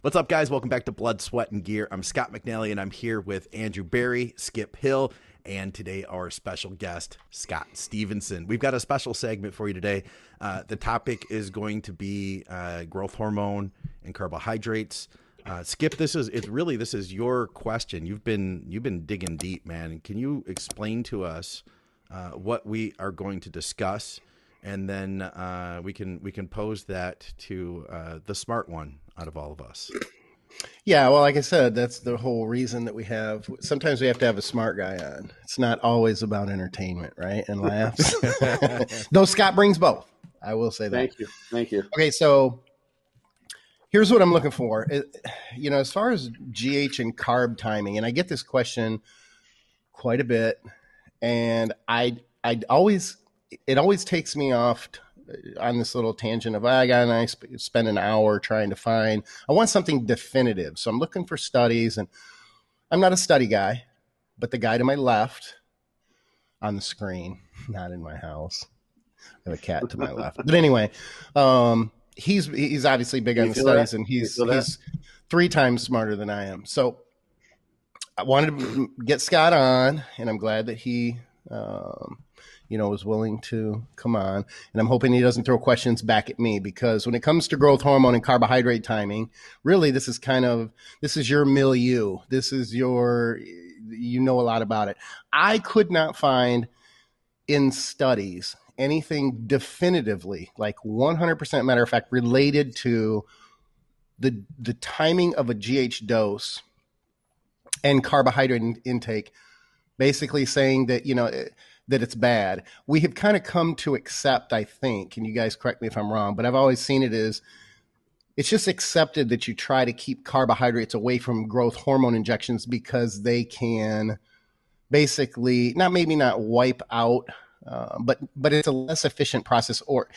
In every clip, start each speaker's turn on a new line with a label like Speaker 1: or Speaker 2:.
Speaker 1: What's up, guys? Welcome back to Blood, Sweat, and Gear. I'm Scott McNally, and I'm here with Andrew Barry, Skip Hill, and today our special guest, Scott Stevenson. We've got a special segment for you today. Uh, the topic is going to be uh, growth hormone and carbohydrates. Uh, Skip, this is it's really this is your question. You've been you've been digging deep, man. Can you explain to us uh, what we are going to discuss, and then uh, we can we can pose that to uh, the smart one out of all of us.
Speaker 2: Yeah, well, like I said, that's the whole reason that we have. Sometimes we have to have a smart guy on. It's not always about entertainment, right? And laughs. Though Scott brings both. I will say that.
Speaker 3: Thank you. Thank you.
Speaker 2: Okay, so here's what I'm looking for. It, you know, as far as GH and carb timing, and I get this question quite a bit, and I I always it always takes me off on this little tangent of I got and I spend an hour trying to find. I want something definitive, so I'm looking for studies, and I'm not a study guy, but the guy to my left on the screen, not in my house. I have a cat to my left, but anyway, um, he's he's obviously big on the studies, that? and he's he's three times smarter than I am. So I wanted to get Scott on, and I'm glad that he um, you know, is willing to come on. And I'm hoping he doesn't throw questions back at me because when it comes to growth hormone and carbohydrate timing, really this is kind of this is your milieu. This is your you know a lot about it. I could not find in studies anything definitively like 100% matter of fact related to the the timing of a GH dose and carbohydrate intake basically saying that you know that it's bad. We have kind of come to accept, I think, and you guys correct me if I'm wrong, but I've always seen it as it's just accepted that you try to keep carbohydrates away from growth hormone injections because they can basically not maybe not wipe out, uh, but but it's a less efficient process, or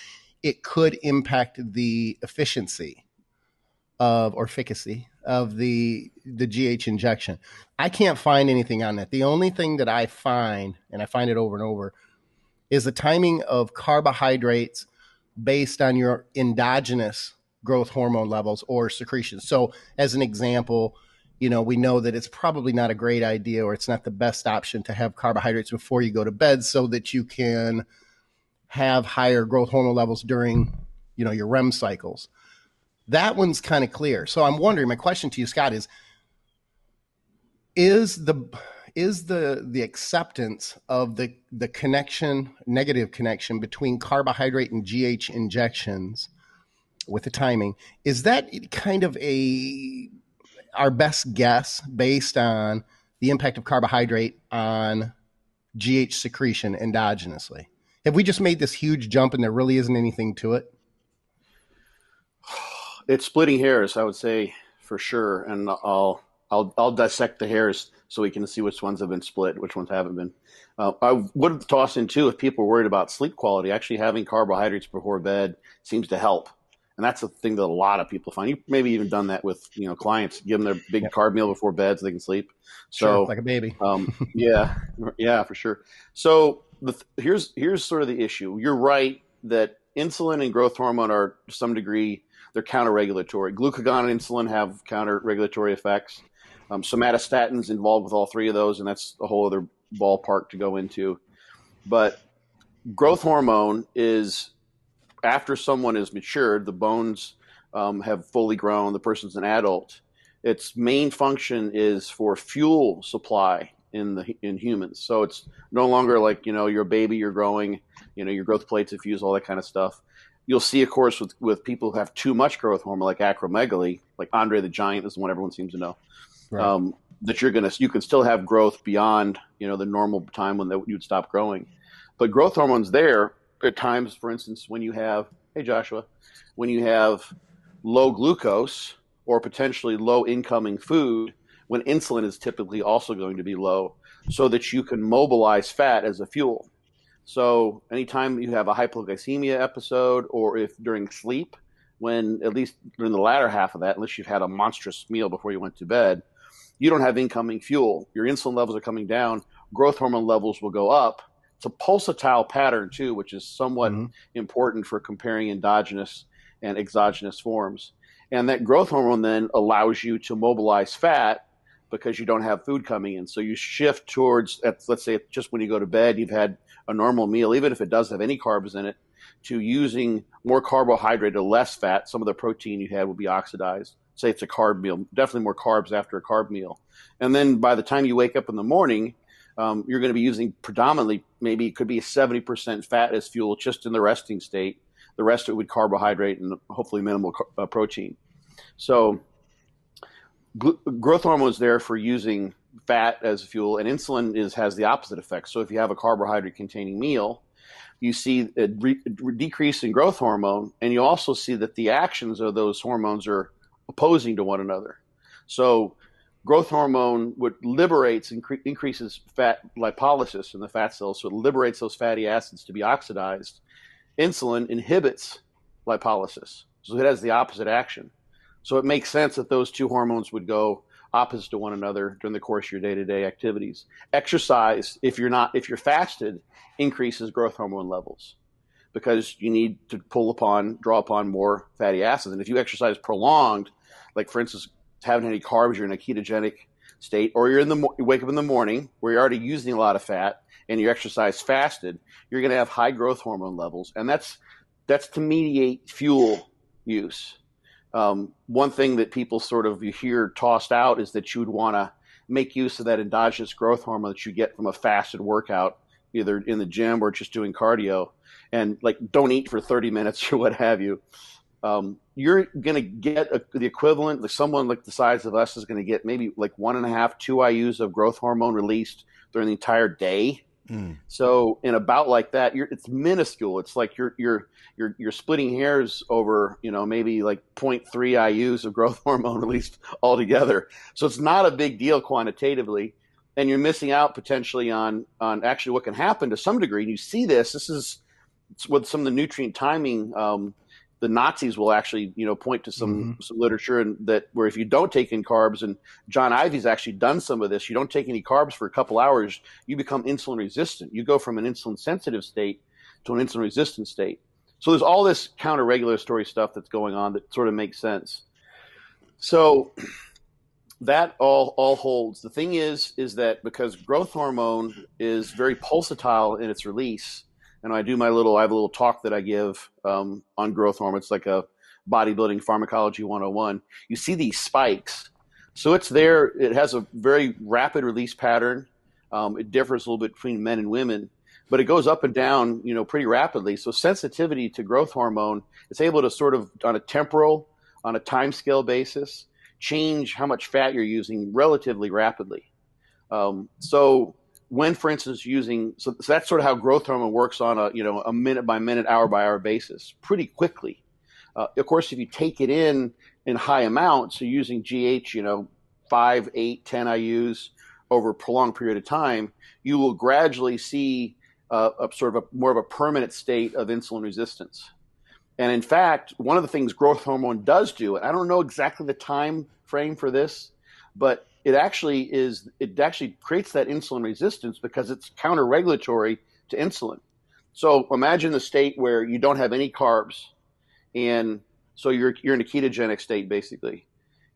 Speaker 2: it could impact the efficiency of or efficacy of the the GH injection. I can't find anything on that. The only thing that I find, and I find it over and over, is the timing of carbohydrates based on your endogenous growth hormone levels or secretions. So, as an example, you know, we know that it's probably not a great idea or it's not the best option to have carbohydrates before you go to bed so that you can have higher growth hormone levels during, you know, your REM cycles. That one's kind of clear. So I'm wondering, my question to you, Scott, is is the is the the acceptance of the the connection negative connection between carbohydrate and GH injections with the timing is that kind of a our best guess based on the impact of carbohydrate on GH secretion endogenously have we just made this huge jump and there really isn't anything to it
Speaker 3: it's splitting hairs, I would say for sure, and I'll I'll I'll dissect the hairs so we can see which ones have been split, which ones haven't been. Uh, I would toss in too if people are worried about sleep quality. Actually, having carbohydrates before bed seems to help, and that's the thing that a lot of people find. You maybe even done that with you know clients, give them their big yep. carb meal before bed so they can sleep. So
Speaker 2: sure, like a baby.
Speaker 3: um, yeah, yeah, for sure. So the, here's here's sort of the issue. You're right that insulin and growth hormone are to some degree they're counter-regulatory. Glucagon and insulin have counter-regulatory effects. Um, somatostatins involved with all three of those, and that's a whole other ballpark to go into. But growth hormone is after someone is matured, the bones um, have fully grown, the person's an adult. Its main function is for fuel supply in the in humans. So it's no longer like you know you're a baby, you're growing, you know your growth plates are fused, all that kind of stuff you'll see, of course, with, with people who have too much growth hormone, like acromegaly, like Andre the Giant is the one everyone seems to know. Right. Um, that you're gonna, you can still have growth beyond, you know, the normal time when you'd stop growing. But growth hormone's there at times. For instance, when you have, hey Joshua, when you have low glucose or potentially low incoming food, when insulin is typically also going to be low, so that you can mobilize fat as a fuel. So anytime you have a hypoglycemia episode, or if during sleep, when at least during the latter half of that, unless you've had a monstrous meal before you went to bed, you don't have incoming fuel. Your insulin levels are coming down. Growth hormone levels will go up. It's a pulsatile pattern too, which is somewhat mm-hmm. important for comparing endogenous and exogenous forms. And that growth hormone then allows you to mobilize fat because you don't have food coming in. So you shift towards, let's say, just when you go to bed, you've had a normal meal, even if it does have any carbs in it, to using more carbohydrate or less fat. Some of the protein you had will be oxidized. Say it's a carb meal, definitely more carbs after a carb meal. And then by the time you wake up in the morning, um, you're going to be using predominantly, maybe it could be 70% fat as fuel just in the resting state. The rest of it would carbohydrate and hopefully minimal uh, protein. So, growth hormone is there for using fat as fuel, and insulin is has the opposite effect. So, if you have a carbohydrate containing meal, you see a, re- decrease in growth hormone, and you also see that the actions of those hormones are opposing to one another. So, growth hormone would liberates incre- increases fat lipolysis in the fat cells, so it liberates those fatty acids to be oxidized. Insulin inhibits lipolysis, so it has the opposite action. So it makes sense that those two hormones would go opposite to one another during the course of your day-to-day activities. Exercise, if you're not if you're fasted, increases growth hormone levels because you need to pull upon draw upon more fatty acids. And if you exercise prolonged, like for instance haven't any carbs, you're in a ketogenic state, or you're in the you wake up in the morning where you're already using a lot of fat and you exercise fasted, you're going to have high growth hormone levels, and that's that's to mediate fuel use. Um, one thing that people sort of you hear tossed out is that you would want to make use of that endogenous growth hormone that you get from a fasted workout, either in the gym or just doing cardio, and like don't eat for 30 minutes or what have you um, you're going to get a, the equivalent. Like someone like the size of us is going to get maybe like one and a half, two IU's of growth hormone released during the entire day. Mm. So in about like that, it's minuscule. It's like you're you're you're you're splitting hairs over you know maybe like 0.3 IU's of growth hormone released altogether. So it's not a big deal quantitatively, and you're missing out potentially on on actually what can happen to some degree. And you see this. This is with some of the nutrient timing. Um, the Nazis will actually, you know, point to some mm-hmm. some literature and that where if you don't take in carbs, and John Ivy's actually done some of this, you don't take any carbs for a couple hours, you become insulin resistant. You go from an insulin sensitive state to an insulin resistant state. So there's all this counter regulatory stuff that's going on that sort of makes sense. So that all all holds. The thing is, is that because growth hormone is very pulsatile in its release and I do my little, I have a little talk that I give um, on growth hormone. It's like a bodybuilding pharmacology 101. You see these spikes. So it's there. It has a very rapid release pattern. Um, it differs a little bit between men and women, but it goes up and down, you know, pretty rapidly. So sensitivity to growth hormone, it's able to sort of on a temporal, on a time scale basis, change how much fat you're using relatively rapidly. Um, so when, for instance, using so, so, that's sort of how growth hormone works on a you know a minute by minute, hour by hour basis, pretty quickly. Uh, of course, if you take it in in high amounts, so using GH, you know, five, eight, ten IU's over a prolonged period of time, you will gradually see uh, a sort of a more of a permanent state of insulin resistance. And in fact, one of the things growth hormone does do, and I don't know exactly the time frame for this, but it actually is it actually creates that insulin resistance because it's counter regulatory to insulin. So imagine the state where you don't have any carbs, and so you're you're in a ketogenic state basically,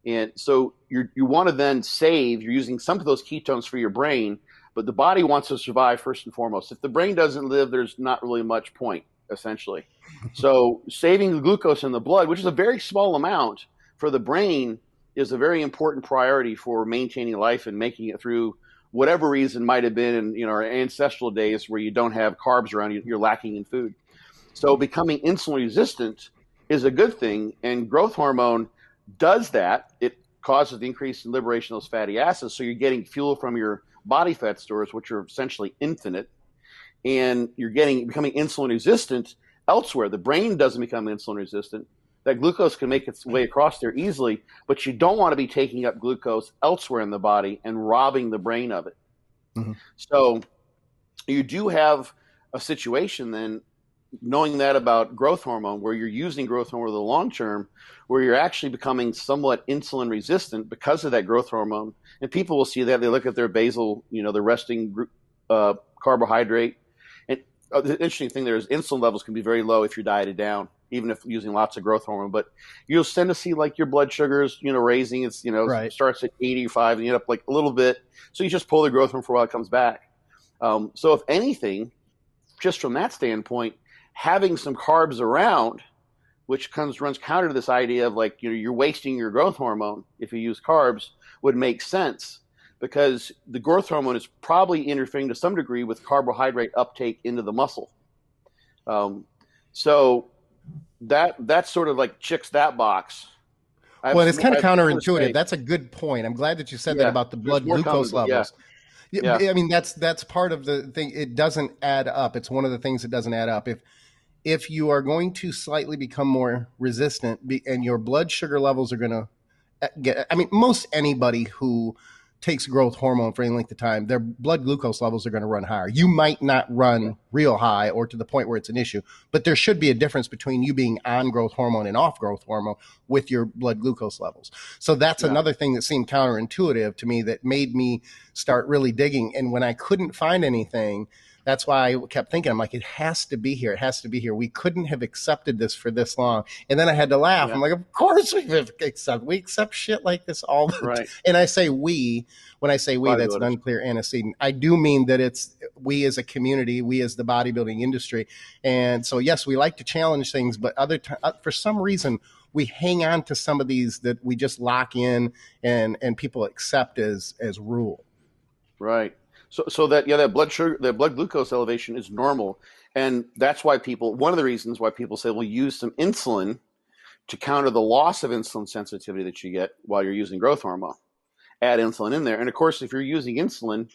Speaker 3: and so you you want to then save. You're using some of those ketones for your brain, but the body wants to survive first and foremost. If the brain doesn't live, there's not really much point essentially. so saving the glucose in the blood, which is a very small amount for the brain, is a very important priority for maintaining life and making it through whatever reason might have been in you know our ancestral days where you don't have carbs around you, you're lacking in food. So becoming insulin resistant is a good thing, and growth hormone does that. It causes the increase in liberation of those fatty acids, so you're getting fuel from your body fat stores, which are essentially infinite, and you're getting becoming insulin resistant elsewhere. The brain doesn't become insulin resistant, that glucose can make its way across there easily, but you don't want to be taking up glucose elsewhere in the body and robbing the brain of it. Mm-hmm. So you do have a situation then, knowing that about growth hormone, where you're using growth hormone over the long term, where you're actually becoming somewhat insulin resistant because of that growth hormone. And people will see that they look at their basal, you know, the resting uh, carbohydrate. And uh, the interesting thing there is insulin levels can be very low if you're dieted down even if using lots of growth hormone. But you'll tend to see like your blood sugars, you know, raising. It's you know
Speaker 2: Right.
Speaker 3: starts at 85 and you end up like a little bit. So you just pull the growth hormone for a while, it comes back. Um, so if anything, just from that standpoint, having some carbs around, which comes runs counter to this idea of like you know you're wasting your growth hormone if you use carbs, would make sense because the growth hormone is probably interfering to some degree with carbohydrate uptake into the muscle. Um, so that that's sort of like checks that box. I have
Speaker 2: Well, it's kind of
Speaker 3: I have more to say.
Speaker 2: counterintuitive. That's a good point. I'm glad that you said that about the blood glucose
Speaker 3: coming, yeah.
Speaker 2: levels.
Speaker 3: Yeah.
Speaker 2: I mean that's that's part of the thing. It doesn't add up. It's one of the things that doesn't add up. If if you are going to slightly become more resistant be, and your blood sugar levels are going to uh, get, I mean, most anybody who takes growth hormone for any length of time, their blood glucose levels are going to run higher. You might not run real high or to the point where it's an issue, but there should be a difference between you being on growth hormone and off growth hormone with your blood glucose levels. So that's
Speaker 3: Yeah.
Speaker 2: another thing that seemed counterintuitive to me that made me start really digging. And when I couldn't find anything, that's why I kept thinking, I'm like, it has to be here. It has to be here. We couldn't have accepted this for this long. And then I had to laugh.
Speaker 3: Yeah.
Speaker 2: I'm like, of course we accept. We accept shit like this all the
Speaker 3: Right.
Speaker 2: and I say we, when I say we, that's an unclear antecedent. I do mean that it's we as a community, we as the bodybuilding industry. And so, yes, we like to challenge things, but other ti uh, for some reason, we hang on to some of these that we just lock in and and people accept as as rule.
Speaker 3: Right. So, so that yeah, that blood sugar, that blood glucose elevation is normal, and that's why people. One of the reasons why people say, "Well, use some insulin to counter the loss of insulin sensitivity that you get while you're using growth hormone." Add insulin in there, and of course, if you're using insulin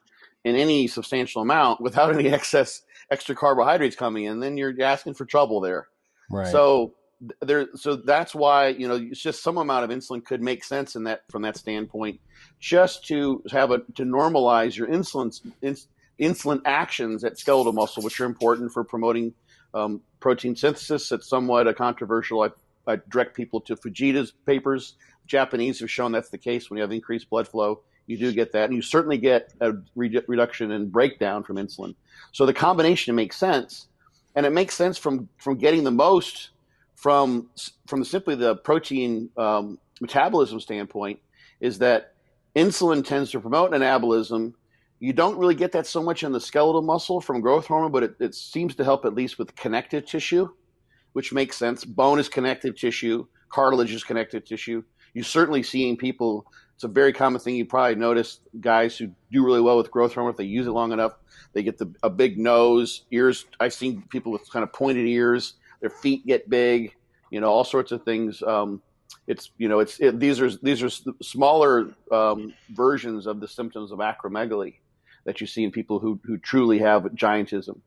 Speaker 3: in any substantial amount without any excess extra carbohydrates coming in, then you're asking for trouble there.
Speaker 2: Right.
Speaker 3: So there, so that's why you know it's just some amount of insulin could make sense in that from that standpoint, just to have a to normalize your insulin ins, insulin actions at skeletal muscle, which are important for promoting um, protein synthesis. It's somewhat a controversial. I, I direct people to Fujita's papers. Japanese have shown that's the case when you have increased blood flow. You do get that, and you certainly get a re- reduction in breakdown from insulin. So the combination makes sense and it makes sense from from getting the most from from simply the protein um, metabolism standpoint is that insulin tends to promote anabolism. You don't really get that so much in the skeletal muscle from growth hormone, but it, it seems to help at least with connective tissue, which makes sense. Bone is connective tissue, cartilage is connective tissue. You're certainly seeing people. It's a very common thing. You probably notice guys who do really well with growth hormone if they use it long enough. They get the, a big nose, ears. I've seen people with kind of pointed ears. Their feet get big. You know, all sorts of things. Um, it's you know, it's it, these are these are smaller um, versions of the symptoms of acromegaly that you see in people who who truly have giantism.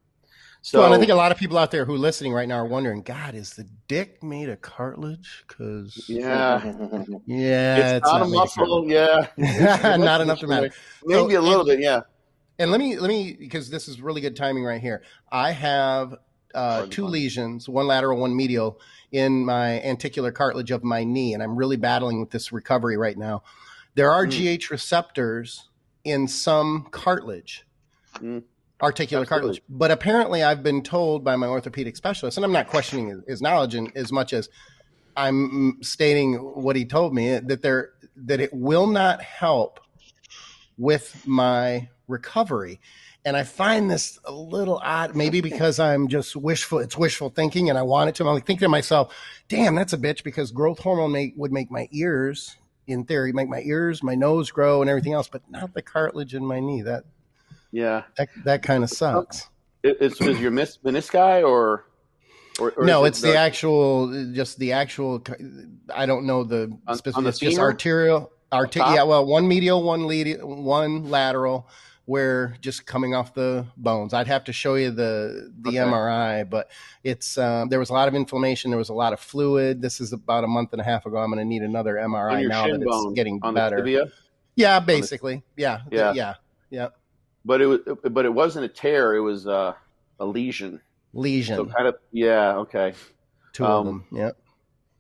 Speaker 3: So
Speaker 2: well, and I think a lot of people out there who are listening right now are wondering, God, is the dick made of cartilage? Because
Speaker 3: yeah,
Speaker 2: yeah,
Speaker 3: it's, not, a
Speaker 2: made of
Speaker 3: muscle. Yeah,
Speaker 2: not enough to matter.
Speaker 3: Maybe
Speaker 2: So,
Speaker 3: a little
Speaker 2: and-
Speaker 3: bit. Yeah.
Speaker 2: And let me let me because this is really good timing right here. I have uh, two lesions, one lateral, one medial, in my articular cartilage of my knee, and I'm really battling with this recovery right now. There are
Speaker 3: Mm.
Speaker 2: GH receptors in some cartilage,
Speaker 3: Mm.
Speaker 2: articular
Speaker 3: Absolutely.
Speaker 2: cartilage, but apparently I've been told by my orthopedic specialist, and I'm not questioning his, his knowledge in, as much as I'm stating what he told me that there that it will not help with my recovery. And I find this a little odd, maybe because I'm just wishful. It's wishful thinking, and I want it to. I'm like thinking to myself, "Damn, that's a bitch." Because growth hormone make, would make my ears, in theory, make my ears, my nose grow, and everything else, but not the cartilage in my knee. That
Speaker 3: Yeah.
Speaker 2: that that kind of sucks.
Speaker 3: It's is your mis- menisci or, or, or
Speaker 2: no,
Speaker 3: is it
Speaker 2: it's the, actual, just the actual. I don't know the
Speaker 3: On-
Speaker 2: specific.
Speaker 3: on the
Speaker 2: it's just arterial. Arti-
Speaker 3: top?
Speaker 2: yeah, well, one medial, one lead, one lateral. Where just coming off the bones. I'd have to show you the the
Speaker 3: Okay.
Speaker 2: MRI, but it's um, there was a lot of inflammation. There was a lot of fluid. This is about a month and a half ago. I'm going to need another MRI now that it's getting better.
Speaker 3: the.
Speaker 2: Yeah, basically. Yeah,
Speaker 3: Yeah.
Speaker 2: yeah, yeah.
Speaker 3: But it was, but it wasn't a tear. It was uh, a lesion.
Speaker 2: Lesion,
Speaker 3: So kind of, yeah, okay.
Speaker 2: two of
Speaker 3: um,
Speaker 2: them. Yeah.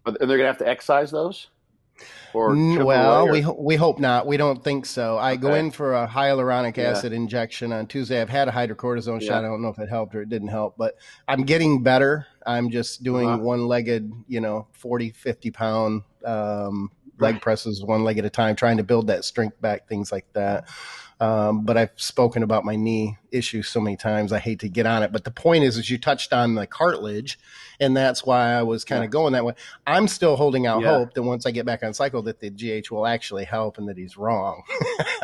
Speaker 3: And they're gonna have to excise those. Or
Speaker 2: well, we we hope not. We don't think so. I okay. go in for a hyaluronic yeah. acid injection on Tuesday. I've had a hydrocortisone yeah. shot. I don't know if it helped or it didn't help, but I'm getting better. I'm just doing uh-huh. one-legged, you know, 40, 50 pound um, leg presses one leg at a time, trying to build that strength back, things like that. Um, but I've spoken about my knee issue so many times. I hate to get on it, but the point is, is you touched on the cartilage, and that's why I was kind of yeah. going that way. I'm still holding out yeah. hope that once I get back on cycle, that the GH will actually help and that he's wrong,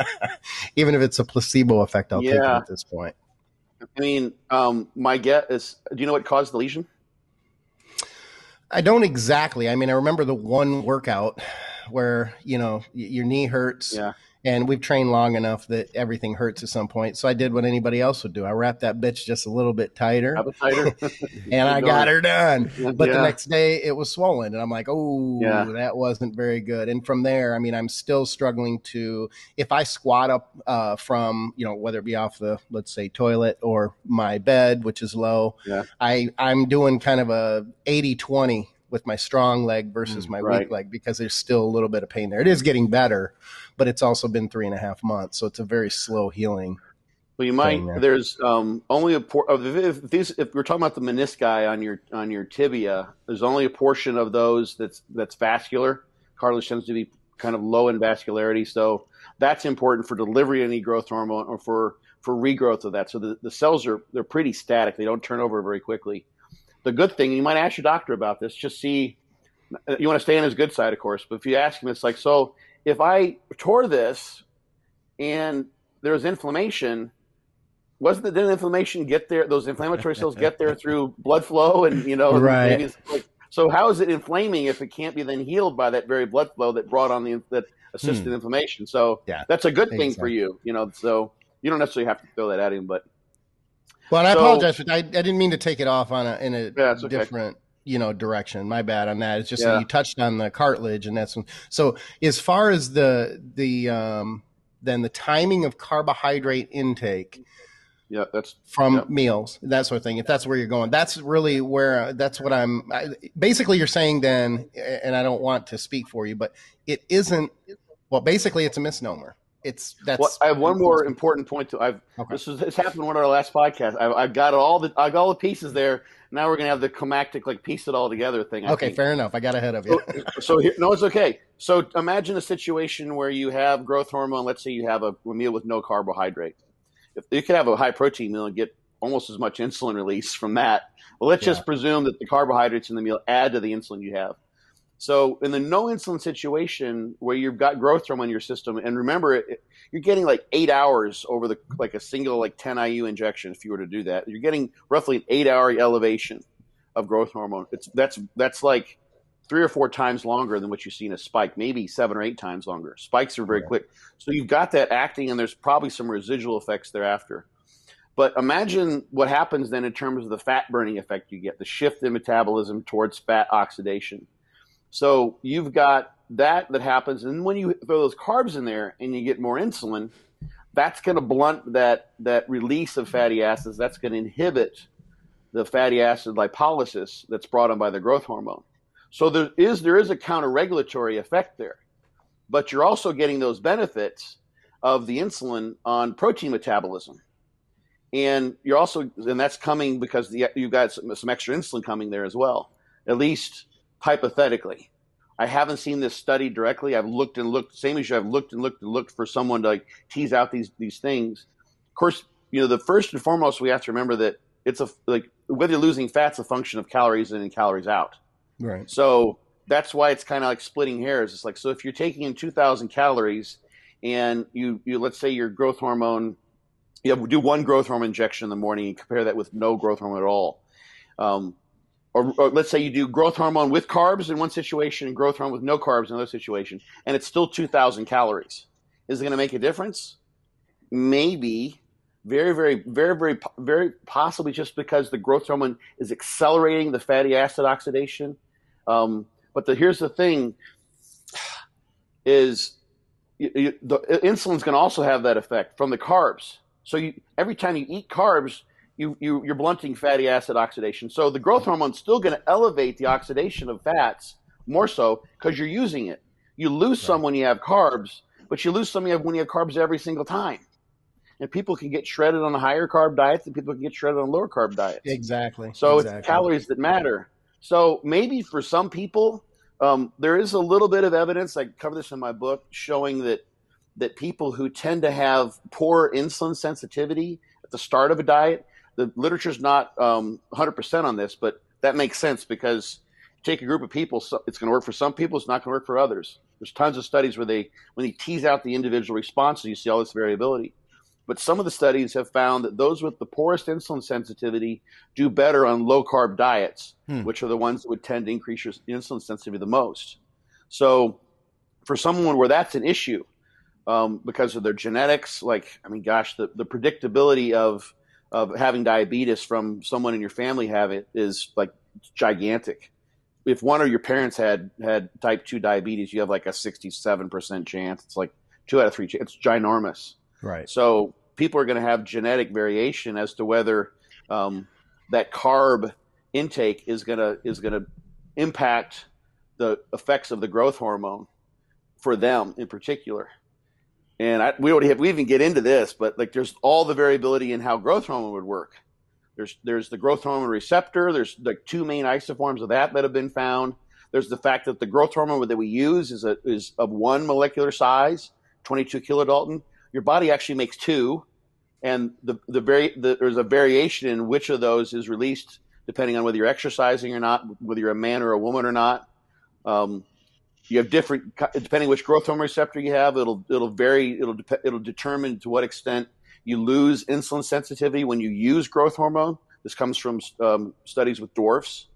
Speaker 2: even if it's a placebo effect. I'll yeah. take it at this point.
Speaker 3: I mean, um, my guess is, do you know what caused the lesion?
Speaker 2: I don't exactly. I mean, I remember the one workout where you know your knee hurts.
Speaker 3: Yeah
Speaker 2: and we've trained long enough that everything hurts at some point. So I did what anybody else would do. I wrapped that bitch just a little bit tighter,
Speaker 3: tighter.
Speaker 2: and I got her done. But yeah. the next day it was swollen, and I'm like, oh, yeah. that wasn't very good. And from there, I mean, I'm still struggling to if I squat up uh, from you know whether it be off the let's say toilet or my bed, which is low.
Speaker 3: Yeah.
Speaker 2: I I'm doing kind of a 80 20 with my strong leg versus mm, my right. weak leg because there's still a little bit of pain there. It is getting better, but it's also been three and a half months, so it's a very slow healing.
Speaker 3: Well, you might. There. There's um, only a por- if, these if we're talking about the menisci on your on your tibia, there's only a portion of those that's that's vascular. Cartilage tends to be kind of low in vascularity, so that's important for delivery of any growth hormone or for for regrowth of that. So the, the cells are they're pretty static; they don't turn over very quickly the good thing, you might ask your doctor about this, just see, you want to stay on his good side, of course, but if you ask him, it's like, so if I tore this and there's inflammation, wasn't the didn't inflammation get there? Those inflammatory cells get there through blood flow, and you know,
Speaker 2: right.
Speaker 3: Like, so how is it inflaming if it can't be then healed by that very blood flow that brought on the that assisted hmm. inflammation? So
Speaker 2: yeah,
Speaker 3: that's a good thing for you, you know. So you don't necessarily have to throw that at him, but
Speaker 2: well, and I apologize for I, I didn't mean to take it off on a in a yeah, okay. different you know direction. My bad on that. It's just yeah. that you touched on the cartilage, and that's so. As far as the the um, then the timing of carbohydrate intake.
Speaker 3: Yeah, that's
Speaker 2: from
Speaker 3: yeah.
Speaker 2: meals, that sort of thing. If that's where you're going, that's really where that's what I'm. I, basically, you're saying then, and I don't want to speak for you, but it isn't. Well, basically, it's a misnomer it's that's. Well,
Speaker 3: I have one more important point to. I've okay. this was this happened in one of our last podcasts. I've, I've got all the I got all the pieces there. Now we're gonna have the climactic like piece it all together thing.
Speaker 2: I okay, think. fair enough. I got ahead of you.
Speaker 3: so, so here, no, it's okay. So imagine a situation where you have growth hormone. Let's say you have a, a meal with no carbohydrate. If you could have a high protein meal and get almost as much insulin release from that. Well, let's yeah. just presume that the carbohydrates in the meal add to the insulin you have. So in the no insulin situation where you've got growth hormone in your system, and remember, it, you're getting like eight hours over the like a single like 10 IU injection. If you were to do that, you're getting roughly an eight hour elevation of growth hormone. It's that's that's like three or four times longer than what you see in a spike, maybe seven or eight times longer. Spikes are very quick, so you've got that acting, and there's probably some residual effects thereafter. But imagine what happens then in terms of the fat burning effect you get, the shift in metabolism towards fat oxidation so you've got that that happens, and when you throw those carbs in there and you get more insulin, that's going to blunt that that release of fatty acids. That's going to inhibit the fatty acid lipolysis that's brought on by the growth hormone. So there is there is a counter regulatory effect there, but you're also getting those benefits of the insulin on protein metabolism, and you're also and that's coming because the, you've got some, some extra insulin coming there as well. At least hypothetically. I haven't seen this study directly. I've looked and looked, same as you. I've looked and looked and looked for someone to like tease out these these things. Of course, you know the first and foremost we have to remember that it's a like whether you're losing fat's a function of calories in and calories out.
Speaker 2: Right.
Speaker 3: So that's why it's kind of like splitting hairs. It's like so if you're taking in 2,000 calories and you you let's say your growth hormone, you have, do one growth hormone injection in the morning and compare that with no growth hormone at all. Um, or, or, let's say you do growth hormone with carbs in one situation and growth hormone with no carbs in another situation, and it's still 2,000 calories. Is it going to make a difference? Maybe. Very, very, very, very, very possibly just because the growth hormone is accelerating the fatty acid oxidation. Um, but the, here's the thing: is you, you, the insulin's going to also have that effect from the carbs. So you, every time you eat carbs, you, you you're blunting fatty acid oxidation. So the growth hormone is still going to elevate the oxidation of fats more so because you're using it. You lose right. some when you have carbs, but you lose some when you have carbs every single time. And people can get shredded on a higher carb diet, and people can get shredded on lower carb diets.
Speaker 2: Exactly.
Speaker 3: So
Speaker 2: exactly.
Speaker 3: it's calories that matter. So maybe for some people, um, there is a little bit of evidence. I cover this in my book, showing that that people who tend to have poor insulin sensitivity at the start of a diet, the literature is not um, 100% on this, but that makes sense because take a group of people, it's going to work for some people, it's not going to work for others. There's tons of studies where they, when they tease out the individual responses, you see all this variability. But some of the studies have found that those with the poorest insulin sensitivity do better on low carb diets, hmm. which are the ones that would tend to increase your insulin sensitivity the most. So, for someone where that's an issue um, because of their genetics, like, I mean, gosh, the, the predictability of, of having diabetes from someone in your family have it is like gigantic. If one of your parents had had type two diabetes, you have like a sixty seven percent chance. It's like two out of three. chance. It's ginormous.
Speaker 2: Right.
Speaker 3: So people are going to have genetic variation as to whether um, that carb intake is going to is going to impact the effects of the growth hormone for them in particular. And I, we already have we even get into this, but like there's all the variability in how growth hormone would work. There's there's the growth hormone receptor. There's the two main isoforms of that that have been found. There's the fact that the growth hormone that we use is a, is of one molecular size, 22 kilodalton. Your body actually makes two, and the the, very the there's a variation in which of those is released depending on whether you're exercising or not, whether you're a man or a woman or not. Um, you have different depending which growth hormone receptor you have. It'll it'll vary. It'll de- it'll determine to what extent you lose insulin sensitivity when you use growth hormone. This comes from um, studies with dwarfs.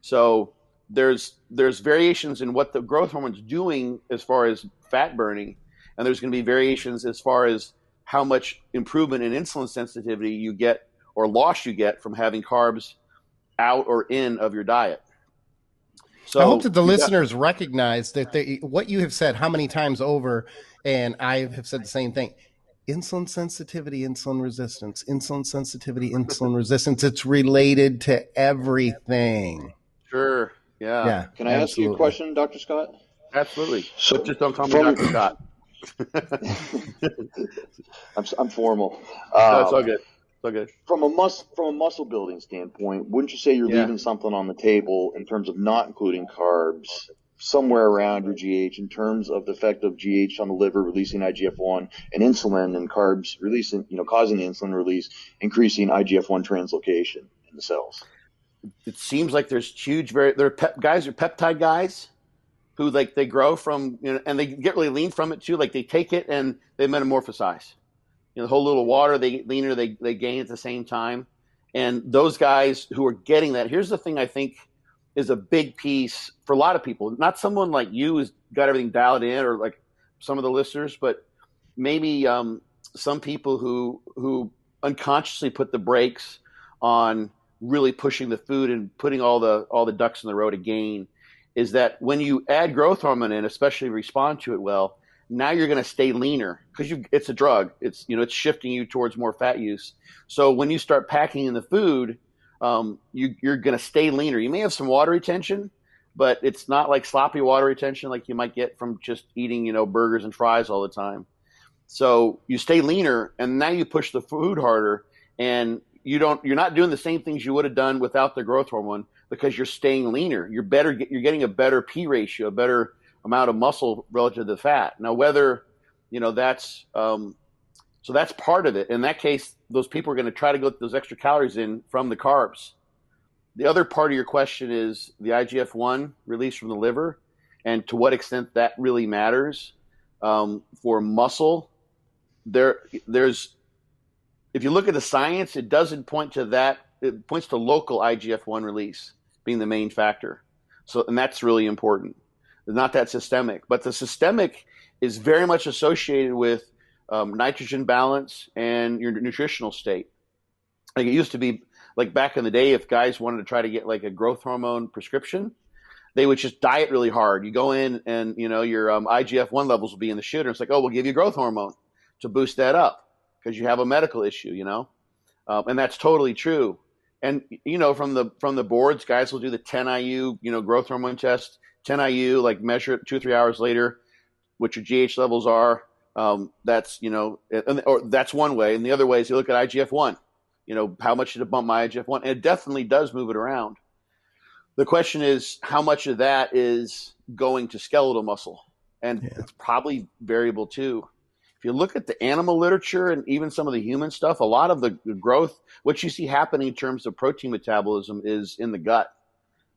Speaker 3: So there's there's variations in what the growth hormone's doing as far as fat burning, and there's going to be variations as far as how much improvement in insulin sensitivity you get or loss you get from having carbs out or in of your diet.
Speaker 2: So I hope that the listeners got, recognize that they, what you have said how many times over, and I have said the same thing. Insulin sensitivity, insulin resistance, insulin sensitivity, insulin resistance. It's related to everything.
Speaker 3: Sure. Yeah.
Speaker 2: Yeah.
Speaker 4: Can I absolutely. ask you a question, Dr. Scott?
Speaker 3: Absolutely. So just don't call me from, Dr. Scott.
Speaker 4: I'm, I'm formal.
Speaker 3: Um, no. It's all good.
Speaker 4: From a mus- from a muscle building standpoint, wouldn't you say you're yeah. leaving something on the table in terms of not including carbs somewhere around your GH in terms of the effect of GH on the liver releasing IGF-1 and insulin and carbs releasing, you know, causing the insulin release, increasing IGF-1 translocation in the cells?
Speaker 3: It seems like there's huge very there are pep, guys are peptide guys who like they grow from you know and they get really lean from it too like they take it and they metamorphosize you know the whole little water they leaner they, they gain at the same time. And those guys who are getting that here's the thing i think is a big piece for a lot of people. Not someone like you who's got everything dialed in or like some of the listeners but maybe um, some people who who unconsciously put the brakes on really pushing the food and putting all the all the ducks in the row to gain is that when you add growth hormone in, especially respond to it well, now you're going to stay leaner because it's a drug. It's you know it's shifting you towards more fat use. So when you start packing in the food, um, you, you're going to stay leaner. You may have some water retention, but it's not like sloppy water retention like you might get from just eating you know burgers and fries all the time. So you stay leaner, and now you push the food harder, and you don't. You're not doing the same things you would have done without the growth hormone because you're staying leaner. You're better. You're getting a better P ratio, a better amount of muscle relative to the fat. Now, whether you know that's um, so that's part of it. In that case, those people are going to try to get those extra calories in from the carbs. The other part of your question is the IGF one release from the liver, and to what extent that really matters um, for muscle. There, there's if you look at the science, it doesn't point to that. It points to local IGF one release being the main factor. So, and that's really important. Not that systemic, but the systemic is very much associated with um, nitrogen balance and your nutritional state. Like it used to be, like back in the day, if guys wanted to try to get like a growth hormone prescription, they would just diet really hard. You go in and you know your um, IGF one levels will be in the shitter. It's like, oh, we'll give you growth hormone to boost that up because you have a medical issue, you know, um, and that's totally true. And you know, from the from the boards, guys will do the 10 IU, you know, growth hormone test 10 IU, like measure it two or three hours later, what your GH levels are. Um, that's you know, or that's one way, and the other way is you look at IGF one. You know, how much did it bump my IGF one? And it definitely does move it around. The question is, how much of that is going to skeletal muscle, and yeah. it's probably variable too. If you look at the animal literature and even some of the human stuff, a lot of the growth, what you see happening in terms of protein metabolism, is in the gut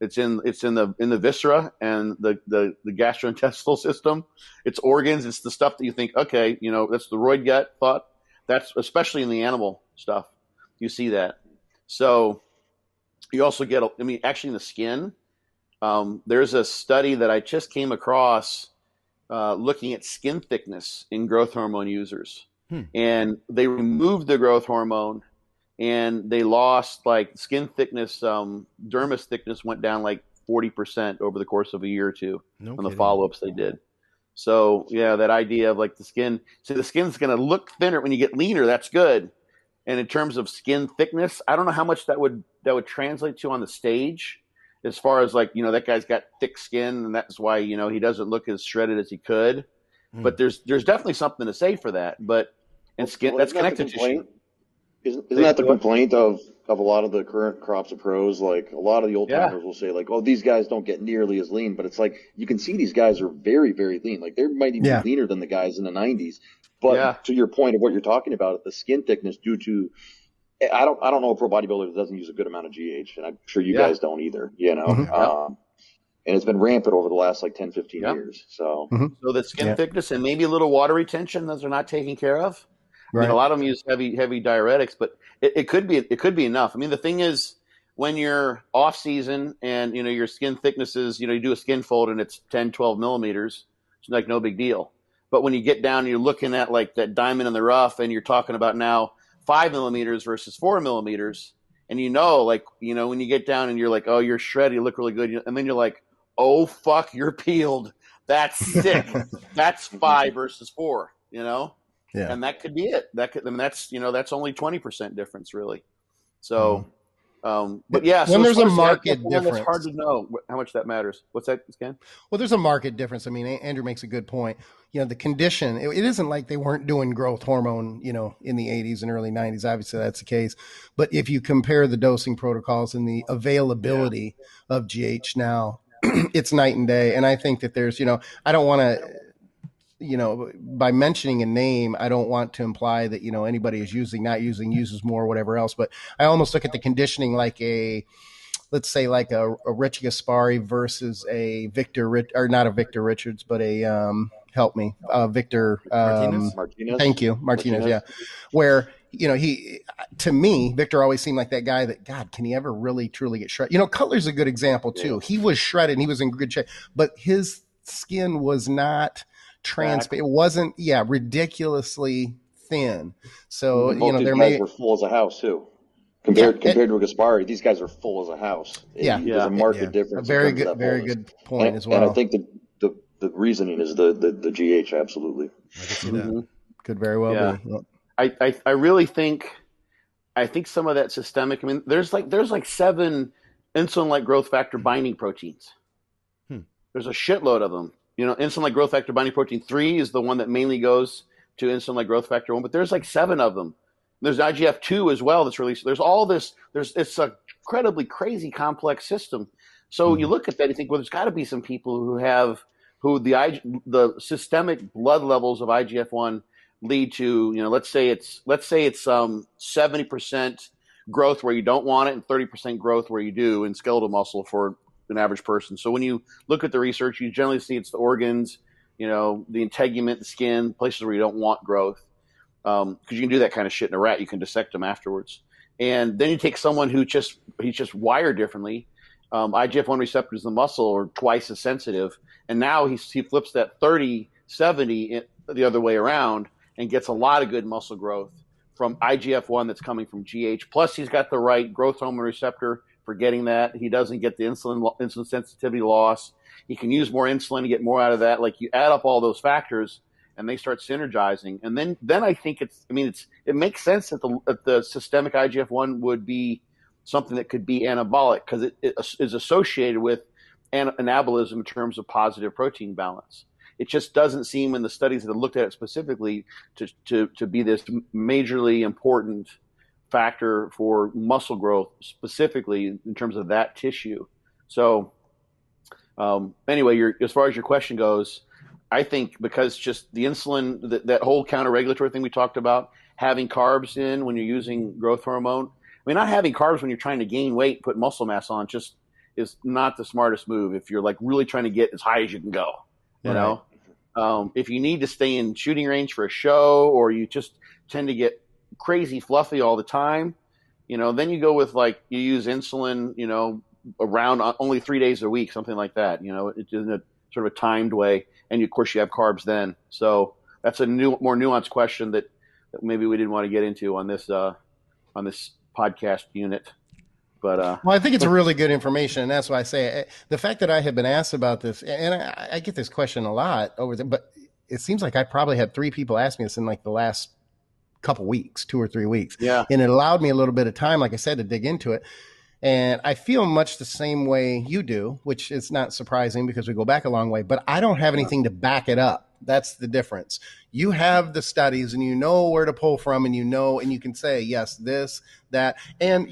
Speaker 3: it's in it's in the in the viscera and the, the the gastrointestinal system. It's organs. It's the stuff that you think, okay, you know, that's the roid gut thought. That's especially in the animal stuff. You see that. So you also get, I mean, actually in the skin. Um, there's a study that I just came across uh, looking at skin thickness in growth hormone users, hmm. and they removed the growth hormone and they lost like skin thickness, um, dermis thickness went down like 40% over the course of a year or two no on kidding. the follow ups they did. So yeah, that idea of like the skin, so the skin's going to look thinner when you get leaner. That's good. And in terms of skin thickness, I don't know how much that would that would translate to on the stage, as far as like you know that guy's got thick skin and that's why you know he doesn't look as shredded as he could. Mm. But there's there's definitely something to say for that. But and skin well, that's connected to
Speaker 4: isn't, isn't that the complaint of, of a lot of the current crops of pros? Like a lot of the old timers yeah. will say like, oh, these guys don't get nearly as lean, but it's like you can see these guys are very, very lean. Like they might even yeah. be leaner than the guys in the 90s. But yeah. to your point of what you're talking about, the skin thickness due to I don't I don't know a pro bodybuilder that doesn't use a good amount of GH, and I'm sure you guys don't either. You know. Mm-hmm. Um, and it's been rampant over the last like 10, 15 years. So,
Speaker 3: mm-hmm. so the skin thickness and maybe a little water retention, those are not taken care of. Right. I mean, a lot of them use heavy heavy diuretics, but it, it could be it could be enough. I mean, the thing is, when you're off season and you know your skin thicknesses, you know, you do a skin fold and it's 10, 12 millimeters, it's like no big deal. But when you get down, and you're looking at like that diamond in the rough, and you're talking about now five millimeters versus four millimeters, and you know, like you know, when you get down and you're like, oh, you're shredded, you look really good, and then you're like, oh fuck, you're peeled. That's sick. That's five versus four. You know. Yeah. And that could be it. That could, I mean, that's, you know, that's only 20% difference really. So, mm. um, but yeah,
Speaker 2: when so there's a market difference,
Speaker 3: it's hard to know how much that matters. What's that, Ken?
Speaker 2: Well, there's a market difference. I mean, Andrew makes a good point. You know, the condition, it, it isn't like they weren't doing growth hormone, you know, in the 80s and early 90s. Obviously, that's the case. But if you compare the dosing protocols and the availability yeah. of GH now, it's night and day. And I think that there's, you know, I don't want to you know, by mentioning a name, I don't want to imply that, you know, anybody is using, not using, uses more, whatever else. But I almost look at the conditioning like a, let's say like a, a Richie Gaspari versus a Victor, Rich, or not a Victor Richards, but a, um, help me, uh, Victor, um, Martinez? Thank you. Martinez, Martinez. Yeah. Where, you know, he, to me, Victor always seemed like that guy that, God, can he ever really truly get shredded? You know, Cutler's a good example too. He was shredded and he was in good shape, but his skin was not, transparent. It wasn't, yeah, ridiculously thin. So you know, there may
Speaker 4: were full as a house too. Compared yeah, compared it, to Gaspari, these guys are full as a house.
Speaker 2: Yeah,
Speaker 4: there's yeah, a market yeah. difference.
Speaker 2: A very good, very good point
Speaker 4: and,
Speaker 2: as well.
Speaker 4: And I think the, the, the reasoning is the, the, the GH absolutely.
Speaker 2: Mm-hmm. Could very well yeah. be.
Speaker 3: I, I I really think I think some of that systemic. I mean, there's like there's like seven insulin like growth factor binding proteins. Hmm. There's a shitload of them you know, insulin like growth factor binding protein 3 is the one that mainly goes to insulin like growth factor 1, but there's like seven of them. There's IGF2 as well that's released. There's all this, there's it's a incredibly crazy complex system. So mm-hmm. you look at that, you think, well, there's got to be some people who have, who the, the systemic blood levels of IGF-1 lead to, you know, let's say it's, let's say it's um, 70% growth where you don't want it and 30% growth where you do in skeletal muscle for an average person. So when you look at the research, you generally see it's the organs, you know, the integument, the skin, places where you don't want growth. Because um, you can do that kind of shit in a rat. You can dissect them afterwards. And then you take someone who just he's just wired differently. Um, IGF-1 receptors in the muscle are twice as sensitive, and now he he flips that 30 70 the other way around and gets a lot of good muscle growth from IGF-1 that's coming from GH. Plus, he's got the right growth hormone receptor for getting that. He doesn't get the insulin insulin sensitivity loss. He can use more insulin to get more out of that. Like you add up all those factors, and they start synergizing. And then then I think it's I mean it's it makes sense that the that the systemic IGF one would be something that could be anabolic because it, it is associated with anabolism in terms of positive protein balance. It just doesn't seem in the studies that have looked at it specifically to, to, to be this majorly important factor for muscle growth, specifically in terms of that tissue. So, um, anyway, your, as far as your question goes, I think because just the insulin, that, that whole counter regulatory thing we talked about, having carbs in when you're using growth hormone. I mean, not having carbs when you're trying to gain weight, put muscle mass on, just is not the smartest move if you're like really trying to get as high as you can go. You right. know, um, if you need to stay in shooting range for a show or you just tend to get crazy fluffy all the time, you know, then you go with like you use insulin, you know, around only three days a week, something like that. You know, it's in a sort of a timed way, and of course you have carbs then. So that's a new, more nuanced question that, that maybe we didn't want to get into on this uh, on this podcast unit. But uh,
Speaker 2: well, I think it's really good information, and that's why I say it. Eh, the fact that I have been asked about this, and I, I get this question a lot over there, but it seems like I probably had three people ask me this in like the last couple weeks, two or three weeks.
Speaker 3: Yeah,
Speaker 2: and it allowed me a little bit of time, like I said, to dig into it. And I feel much the same way you do, which is not surprising because we go back a long way, but I don't have anything to back it up. That's the difference. You have the studies and you know where to pull from and you know, and you can say, yes, this, that. And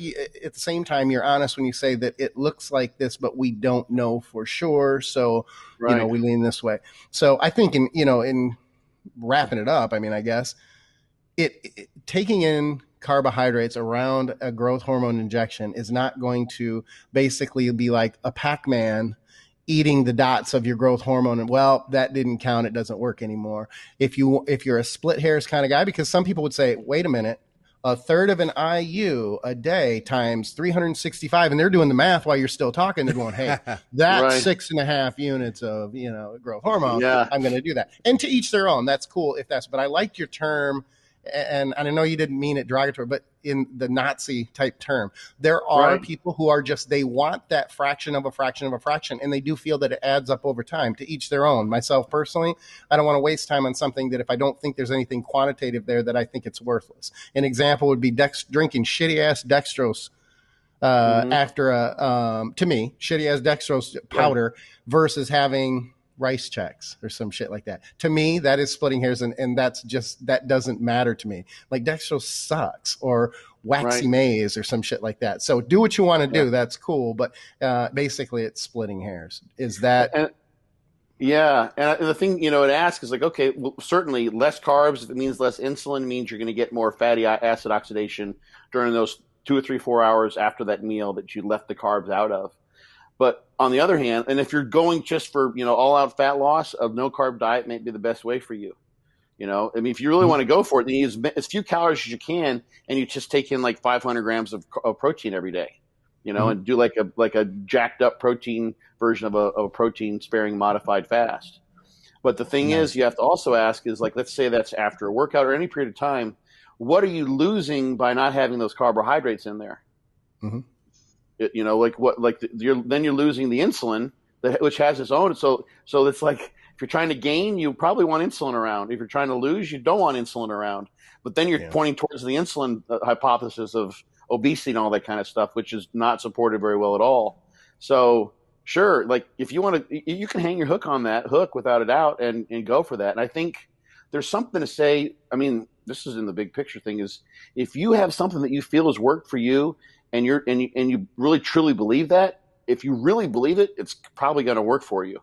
Speaker 2: at the same time, you're honest when you say that it looks like this, but we don't know for sure. So, right. you know, we lean this way. So I think in, you know, in wrapping it up, I mean, I guess it, it taking in carbohydrates around a growth hormone injection is not going to basically be like a Pac-Man eating the dots of your growth hormone and well that didn't count it doesn't work anymore if you if you're a split hairs kind of guy because some people would say wait a minute a third of an IU a day times 365, and they're doing the math while you're still talking. They're going, "Hey, that's right. six and a half units of you know growth hormone. Yeah. I'm going to do that." And to each their own. That's cool if that's. But I liked your term and, and I know you didn't mean it derogatory, but in the Nazi type term, there are right. people who are just they want that fraction of a fraction of a fraction, and they do feel that it adds up over time. To each their own. Myself personally, I don't want to waste time on something that if I don't think there's anything quantitative there, that I think it's worthless. An example would be dex- drinking shitty ass dextrose uh, mm-hmm. after a um, to me shitty ass dextrose powder yeah. versus having Rice Chex or some shit like that. To me, that is splitting hairs, and, and that's just that doesn't matter to me. Like dextrose sucks or waxy right. maize or some shit like that. So do what you want to do. Yeah. That's cool, but uh, basically, it's splitting hairs. Is that?
Speaker 3: And, yeah, and the thing you know it asks is like, okay, well, certainly less carbs. It means less insulin. Means you're going to get more fatty acid oxidation during those two or three, four hours after that meal that you left the carbs out of. But on the other hand, and if you're going just for you know all out fat loss, a no carb diet may be the best way for you. You know, I mean, if you really mm-hmm. want to go for it, then you use as few calories as you can, and you just take in like 500 grams of, of protein every day. You know, mm-hmm. and do like a like a jacked up protein version of a, of a protein sparing modified fast. But the thing is, you have to also ask is like, let's say that's after a workout or any period of time, what are you losing by not having those carbohydrates in there? Mm-hmm. You know, like what, like the, you're then you're losing the insulin, that, which has its own. So, so it's like if you're trying to gain, you probably want insulin around. If you're trying to lose, you don't want insulin around. But then you're yeah. pointing towards the insulin uh, hypothesis of obesity and all that kind of stuff, which is not supported very well at all. So, sure, like if you want to, you can hang your hook on that hook without a doubt and, and go for that. And I think there's something to say. I mean, this is in the big picture thing is if you have something that you feel has worked for you and you're and you, and you really truly believe that, if you really believe it, it's probably going to work for you.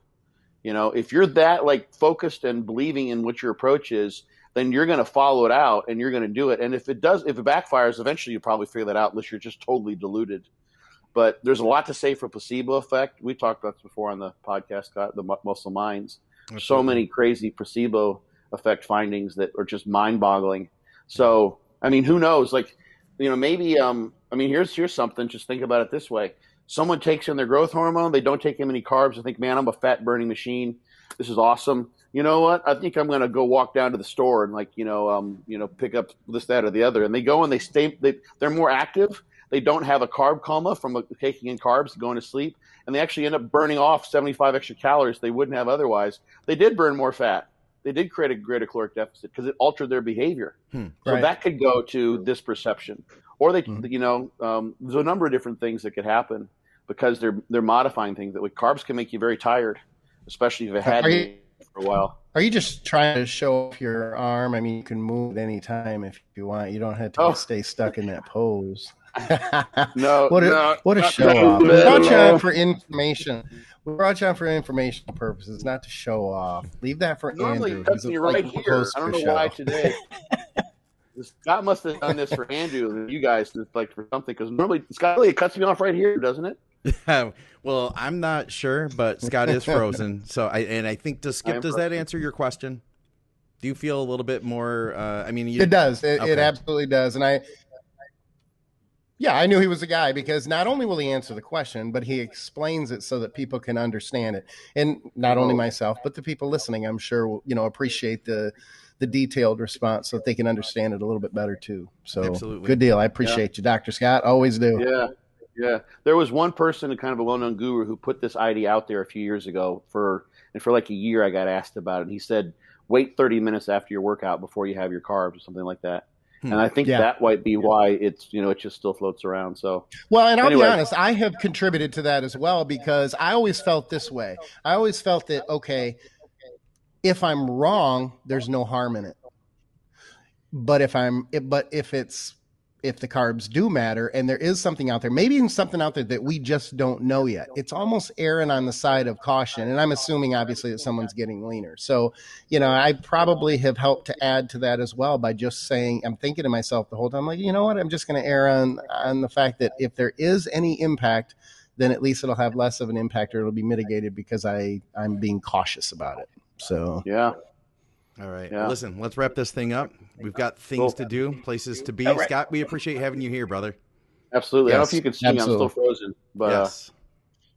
Speaker 3: You know, if you're that like focused and believing in what your approach is, then you're going to follow it out and you're going to do it. And if it does, if it backfires, eventually you probably figure that out unless you're just totally deluded. But there's a lot to say for placebo effect. We talked about this before on the podcast, the Muscle Minds. Absolutely. So many crazy placebo effect findings that are just mind boggling. So, I mean, who knows? Like, you know, maybe um, I mean, here's here's something. Just think about it this way: someone takes in their growth hormone, they don't take in any carbs. I think, man, I'm a fat burning machine. This is awesome. You know what? I think I'm going to go walk down to the store and like you know, um, you know, pick up this, that, or the other. And they go and they stay. They they're more active. They don't have a carb coma from taking in carbs going to sleep, and they actually end up burning off 75 extra calories they wouldn't have otherwise. They did burn more fat they did create a greater caloric deficit because it altered their behavior. Hmm, so that could go to this perception, or they, hmm. you know, um, there's a number of different things that could happen. because they're they're modifying things that with carbs can make you very tired, especially if it had
Speaker 2: you,
Speaker 3: for a while.
Speaker 2: Are you just trying to show off your arm? I mean, you can move at any time if you want. You don't have to
Speaker 3: Oh.
Speaker 2: stay stuck in that pose.
Speaker 3: No,
Speaker 2: what a,
Speaker 3: no,
Speaker 2: what a show off. We brought you on for information. We brought you on for informational purposes, not to show off. Leave that for
Speaker 3: Normally
Speaker 2: Andrew.
Speaker 3: it cuts
Speaker 2: He's a-
Speaker 3: me
Speaker 2: like
Speaker 3: right here. I don't know why today. Scott must have done this for Andrew and you guys, just like for something. Because normally Scott really cuts me off right here, doesn't it?
Speaker 1: well, I'm not sure, but Scott is frozen. So I and I think does Skip
Speaker 3: am
Speaker 1: does that answer your question? Do you feel a little bit more? Uh, I mean, you,
Speaker 2: It does. It,
Speaker 1: Okay.
Speaker 2: it absolutely does. And I, yeah, I knew he was a guy because not only will he answer the question, but he explains it so that people can understand it. And not only myself, but the people listening, I'm sure, will, you know, appreciate the the detailed response so that they can understand it a little bit better too. So
Speaker 1: Absolutely.
Speaker 2: good deal. I appreciate you, Dr. Scott. Always do.
Speaker 3: Yeah, yeah. There was one person, a kind of a well-known guru, who put this idea out there a few years ago. For and for like a year, I got asked about it. And he said, "Wait 30 minutes after your workout before you have your carbs, or something like that."
Speaker 1: Hmm.
Speaker 3: And I think
Speaker 2: Yeah.
Speaker 3: that might be why it's you know it just still floats around. So
Speaker 2: Well, and I'll
Speaker 3: Anyway.
Speaker 2: be honest, I have contributed to that as well because I always felt this way. I always felt that okay, if I'm wrong, there's no harm in it. But if I'm but if it's if the carbs do matter and there is something out there, maybe even something out there that we just don't know yet. It's almost erring on the side of caution. And I'm assuming obviously that someone's getting leaner. So, you know, I probably have helped to add to that as well by just saying I'm thinking to myself the whole time, like, you know what, I'm just gonna err on on the fact that if there is any impact, then at least it'll have less of an impact or it'll be mitigated because I, I'm being cautious about it. So
Speaker 3: yeah,
Speaker 1: All right.
Speaker 3: Yeah.
Speaker 1: Listen, let's wrap this thing up. We've got things
Speaker 3: Cool.
Speaker 1: to do, places to be.
Speaker 2: All right.
Speaker 1: Scott, we appreciate having you here, brother.
Speaker 3: absolutely. I don't know if you can see me. I'm still frozen, but
Speaker 1: yes.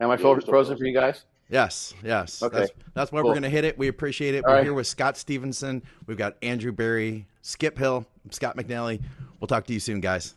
Speaker 3: uh, am I
Speaker 4: Yeah, still
Speaker 3: frozen
Speaker 4: frozen.
Speaker 3: for you guys?
Speaker 1: Yes, yes.
Speaker 3: Okay.
Speaker 1: That's, that's where
Speaker 3: Cool.
Speaker 1: we're going to hit it. We appreciate it.
Speaker 3: All
Speaker 1: we're
Speaker 3: right.
Speaker 1: here with Scott Stevenson. We've got Andrew Barry, Skip Hill, Scott McNally. We'll talk to you soon, guys.